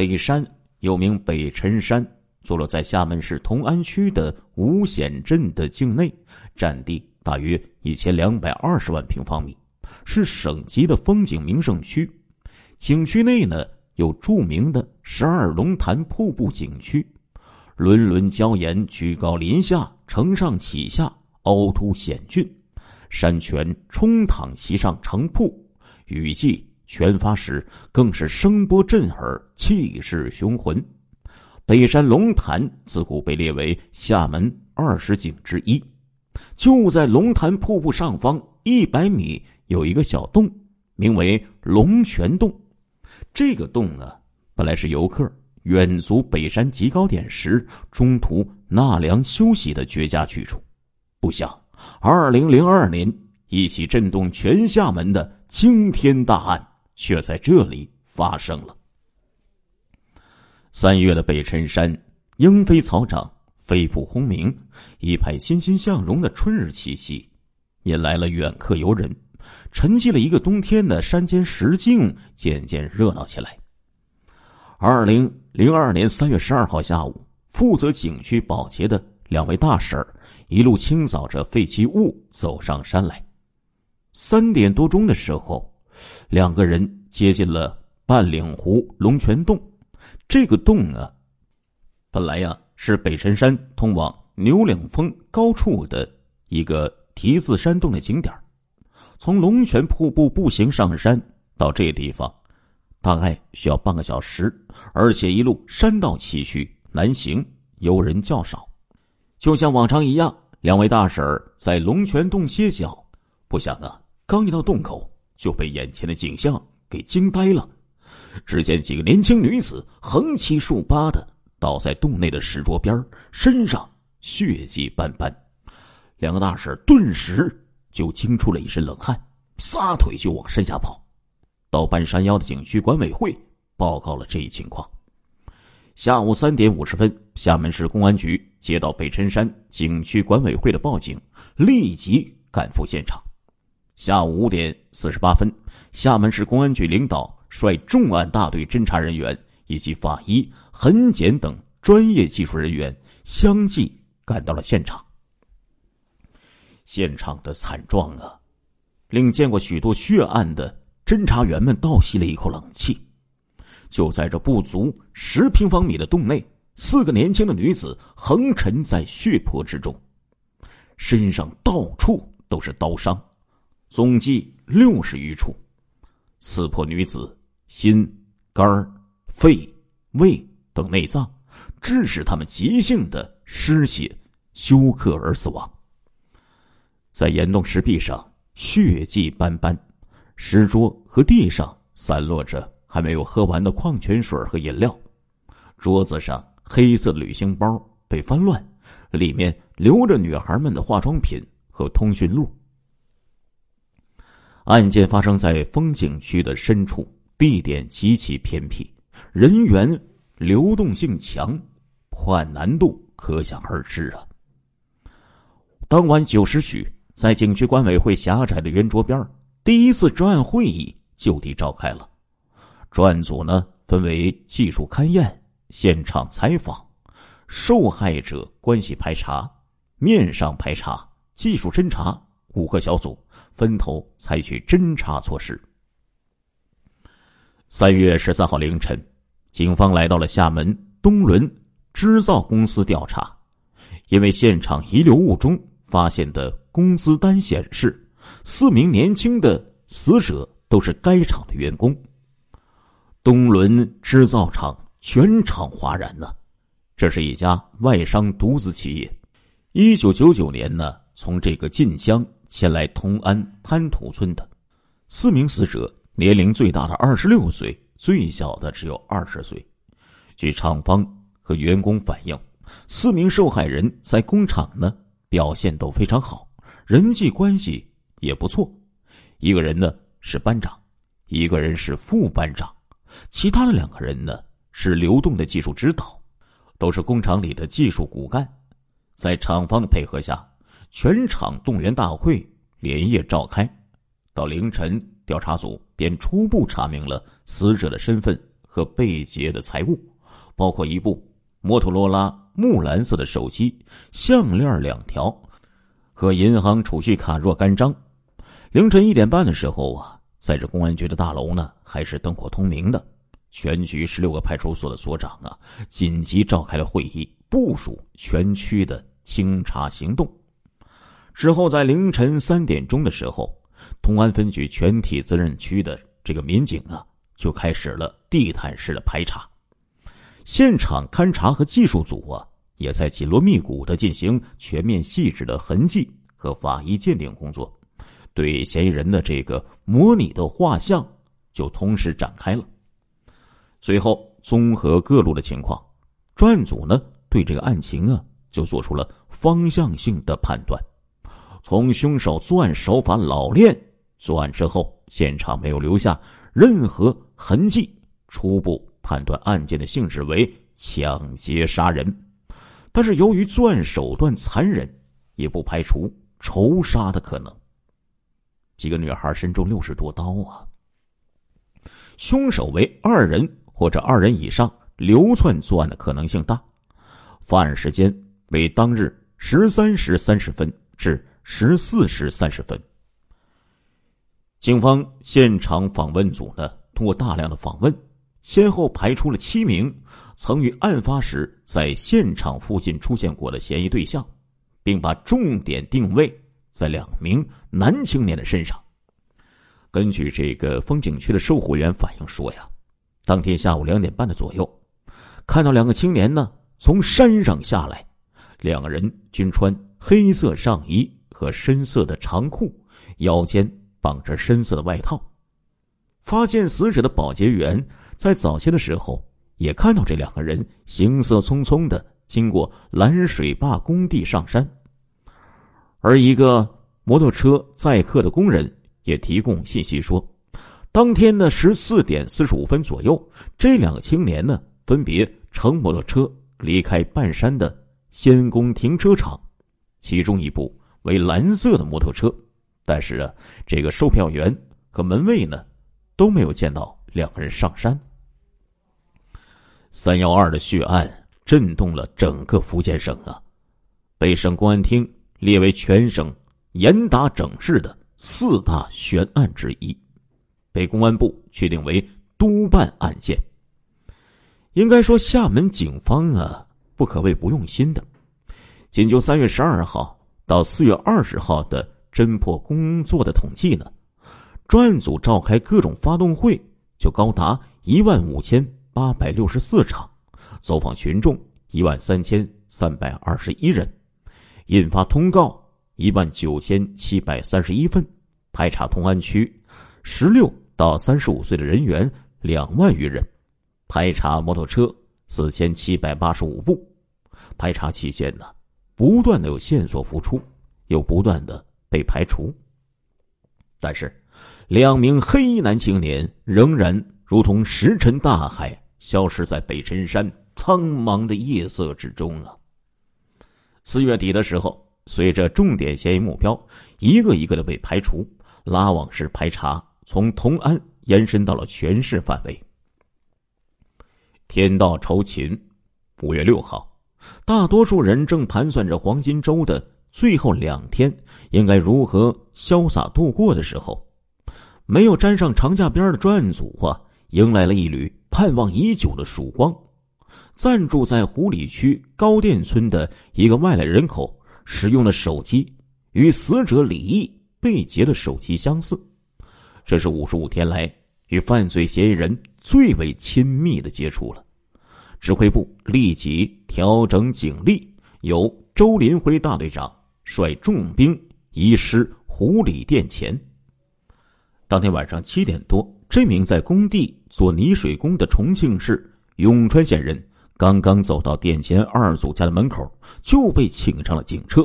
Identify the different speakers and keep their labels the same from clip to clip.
Speaker 1: 北山又名北辰山，坐落在厦门市同安区的五显镇的境内，占地大约一千两百二十万平方米，是省级的风景名胜区。景区内呢有著名的十二龙潭瀑布景区，轮轮礁岩居高临下，承上启下，凹凸险峻，山泉冲淌其上成瀑，雨季。全发时更是声波震耳，气势雄浑。北山龙潭自古被列为厦门二十景之一。就在龙潭瀑布上方一百米有一个小洞，名为龙泉洞。这个洞啊，本来是游客远足北山极高点时中途纳凉休息的绝佳去处。不想，二零零二年一起震动全厦门的惊天大案。却在这里发生了。三月的北辰山，莺飞草长，飞瀑轰鸣，一派欣欣向荣的春日气息，引来了远客游人。沉寂了一个冬天的山间石径渐渐热闹起来。二零零二年三月十二号下午，负责景区保洁的两位大婶一路清扫着废弃物走上山来。三点多钟的时候。两个人接近了半岭湖龙泉洞，这个洞啊，本来呀是北辰山通往牛岭峰高处的一个题字山洞的景点从龙泉瀑布步行上山到这地方，大概需要半个小时，而且一路山道崎岖难行，游人较少。就像往常一样，两位大婶在龙泉洞歇脚，不想啊，刚一到洞口。就被眼前的景象给惊呆了。只见几个年轻女子横七竖八的倒在洞内的石桌边身上血迹斑斑。两个大婶顿时就惊出了一身冷汗，撒腿就往山下跑，到半山腰的景区管委会报告了这一情况。下午三点五十分，厦门市公安局接到北辰山景区管委会的报警，立即赶赴现场。下午五点四十八分，厦门市公安局领导率重案大队侦查人员以及法医、痕检等专业技术人员相继赶到了现场。现场的惨状啊，令见过许多血案的侦查员们倒吸了一口冷气。就在这不足十平方米的洞内，四个年轻的女子横沉在血泊之中，身上到处都是刀伤。总计六十余处，刺破女子心、肝、肺、胃等内脏，致使他们急性的失血休克而死亡。在岩洞石壁上血迹斑斑，石桌和地上散落着还没有喝完的矿泉水和饮料，桌子上黑色的旅行包被翻乱，里面留着女孩们的化妆品和通讯录。案件发生在风景区的深处，地点极其偏僻，人员流动性强，破案难度可想而知啊。当晚九时许，在景区管委会狭窄的圆桌边第一次专案会议就地召开了。专案组呢，分为技术勘验、现场采访、受害者关系排查、面上排查、技术侦查。五个小组分头采取侦查措施。三月十三号凌晨，警方来到了厦门东轮织造公司调查，因为现场遗留物中发现的工资单显示，四名年轻的死者都是该厂的员工。东轮织造厂全场哗然呢，这是一家外商独资企业。一九九九年呢，从这个晋江。前来同安滩土村的四名死者，年龄最大的二十六岁，最小的只有二十岁。据厂方和员工反映，四名受害人在工厂呢表现都非常好，人际关系也不错。一个人呢是班长，一个人是副班长，其他的两个人呢是流动的技术指导，都是工厂里的技术骨干。在厂方的配合下。全场动员大会连夜召开，到凌晨，调查组便初步查明了死者的身份和被劫的财物，包括一部摩托罗拉木蓝色的手机、项链两条和银行储蓄卡若干张。凌晨一点半的时候啊，在这公安局的大楼呢，还是灯火通明的。全局十六个派出所的所长啊，紧急召开了会议，部署全区的清查行动。之后，在凌晨三点钟的时候，通安分局全体责任区的这个民警啊，就开始了地毯式的排查。现场勘查和技术组啊，也在紧锣密鼓的进行全面细致的痕迹和法医鉴定工作，对嫌疑人的这个模拟的画像就同时展开了。随后，综合各路的情况，专案组呢对这个案情啊就做出了方向性的判断。从凶手作案手法老练，作案之后现场没有留下任何痕迹，初步判断案件的性质为抢劫杀人。但是由于作案手段残忍，也不排除仇杀的可能。几个女孩身中六十多刀啊，凶手为二人。或者二人以上流窜作案的可能性大，发案时间为当日十三时三十分至十四时三十分。警方现场访问组呢，通过大量的访问，先后排除了七名曾于案发时在现场附近出现过的嫌疑对象，并把重点定位在两名男青年的身上。根据这个风景区的售货员反映说呀。当天下午两点半的左右，看到两个青年呢从山上下来，两个人均穿黑色上衣和深色的长裤，腰间绑着深色的外套。发现死者的保洁员在早些的时候也看到这两个人行色匆匆的经过蓝水坝工地上山，而一个摩托车载客的工人也提供信息说。当天的十四点四十五分左右，这两个青年呢，分别乘摩托车离开半山的仙宫停车场，其中一部为蓝色的摩托车，但是啊，这个售票员和门卫呢，都没有见到两个人上山。三幺二的血案震动了整个福建省啊，被省公安厅列为全省严打整治的四大悬案之一。被公安部确定为督办案件。应该说，厦门警方啊，不可谓不用心的。仅就三月十二号到四月二十号的侦破工作的统计呢，专案组召开各种发动会就高达一万五千八百六十四场，走访群众一万三千三百二十一人，印发通告一万九千七百三十一份，排查通安区。十六到三十五岁的人员两万余人，排查摩托车四千七百八十五部。排查期间呢，不断的有线索浮出，又不断的被排除。但是，两名黑衣男青年仍然如同石沉大海，消失在北辰山苍茫的夜色之中啊。四月底的时候，随着重点嫌疑目标一个一个的被排除，拉网式排查。从同安延伸到了全市范围。天道酬勤，五月六号，大多数人正盘算着黄金周的最后两天应该如何潇洒度过的时候，没有沾上长假边的专案组啊，迎来了一缕盼望已久的曙光。暂住在湖里区高店村的一个外来人口使用的手机，与死者李毅被劫的手机相似。这是五十五天来与犯罪嫌疑人最为亲密的接触了。指挥部立即调整警力，由周林辉大队长率重兵移师湖里店前。当天晚上七点多，这名在工地做泥水工的重庆市永川县人刚刚走到店前二组家的门口，就被请上了警车。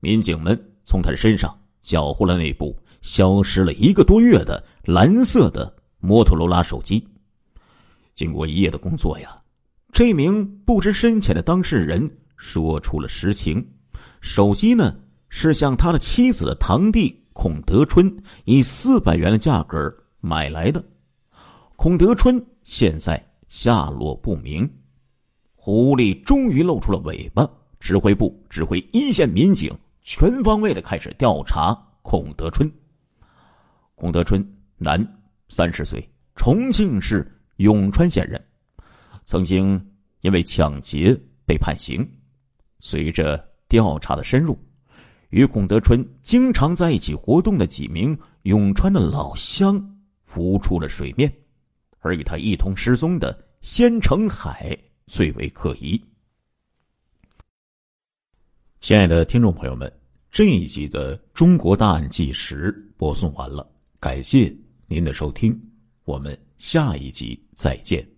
Speaker 1: 民警们从他的身上缴获了那部。消失了一个多月的蓝色的摩托罗拉手机，经过一夜的工作呀，这名不知深浅的当事人说出了实情：手机呢是向他的妻子的堂弟孔德春以四百元的价格买来的。孔德春现在下落不明。狐狸终于露出了尾巴，指挥部指挥一线民警全方位的开始调查孔德春。孔德春，男，三十岁，重庆市永川县人，曾经因为抢劫被判刑。随着调查的深入，与孔德春经常在一起活动的几名永川的老乡浮出了水面，而与他一同失踪的仙成海最为可疑。亲爱的听众朋友们，这一集的《中国大案纪实》播送完了，感谢您的收听，我们下一集再见。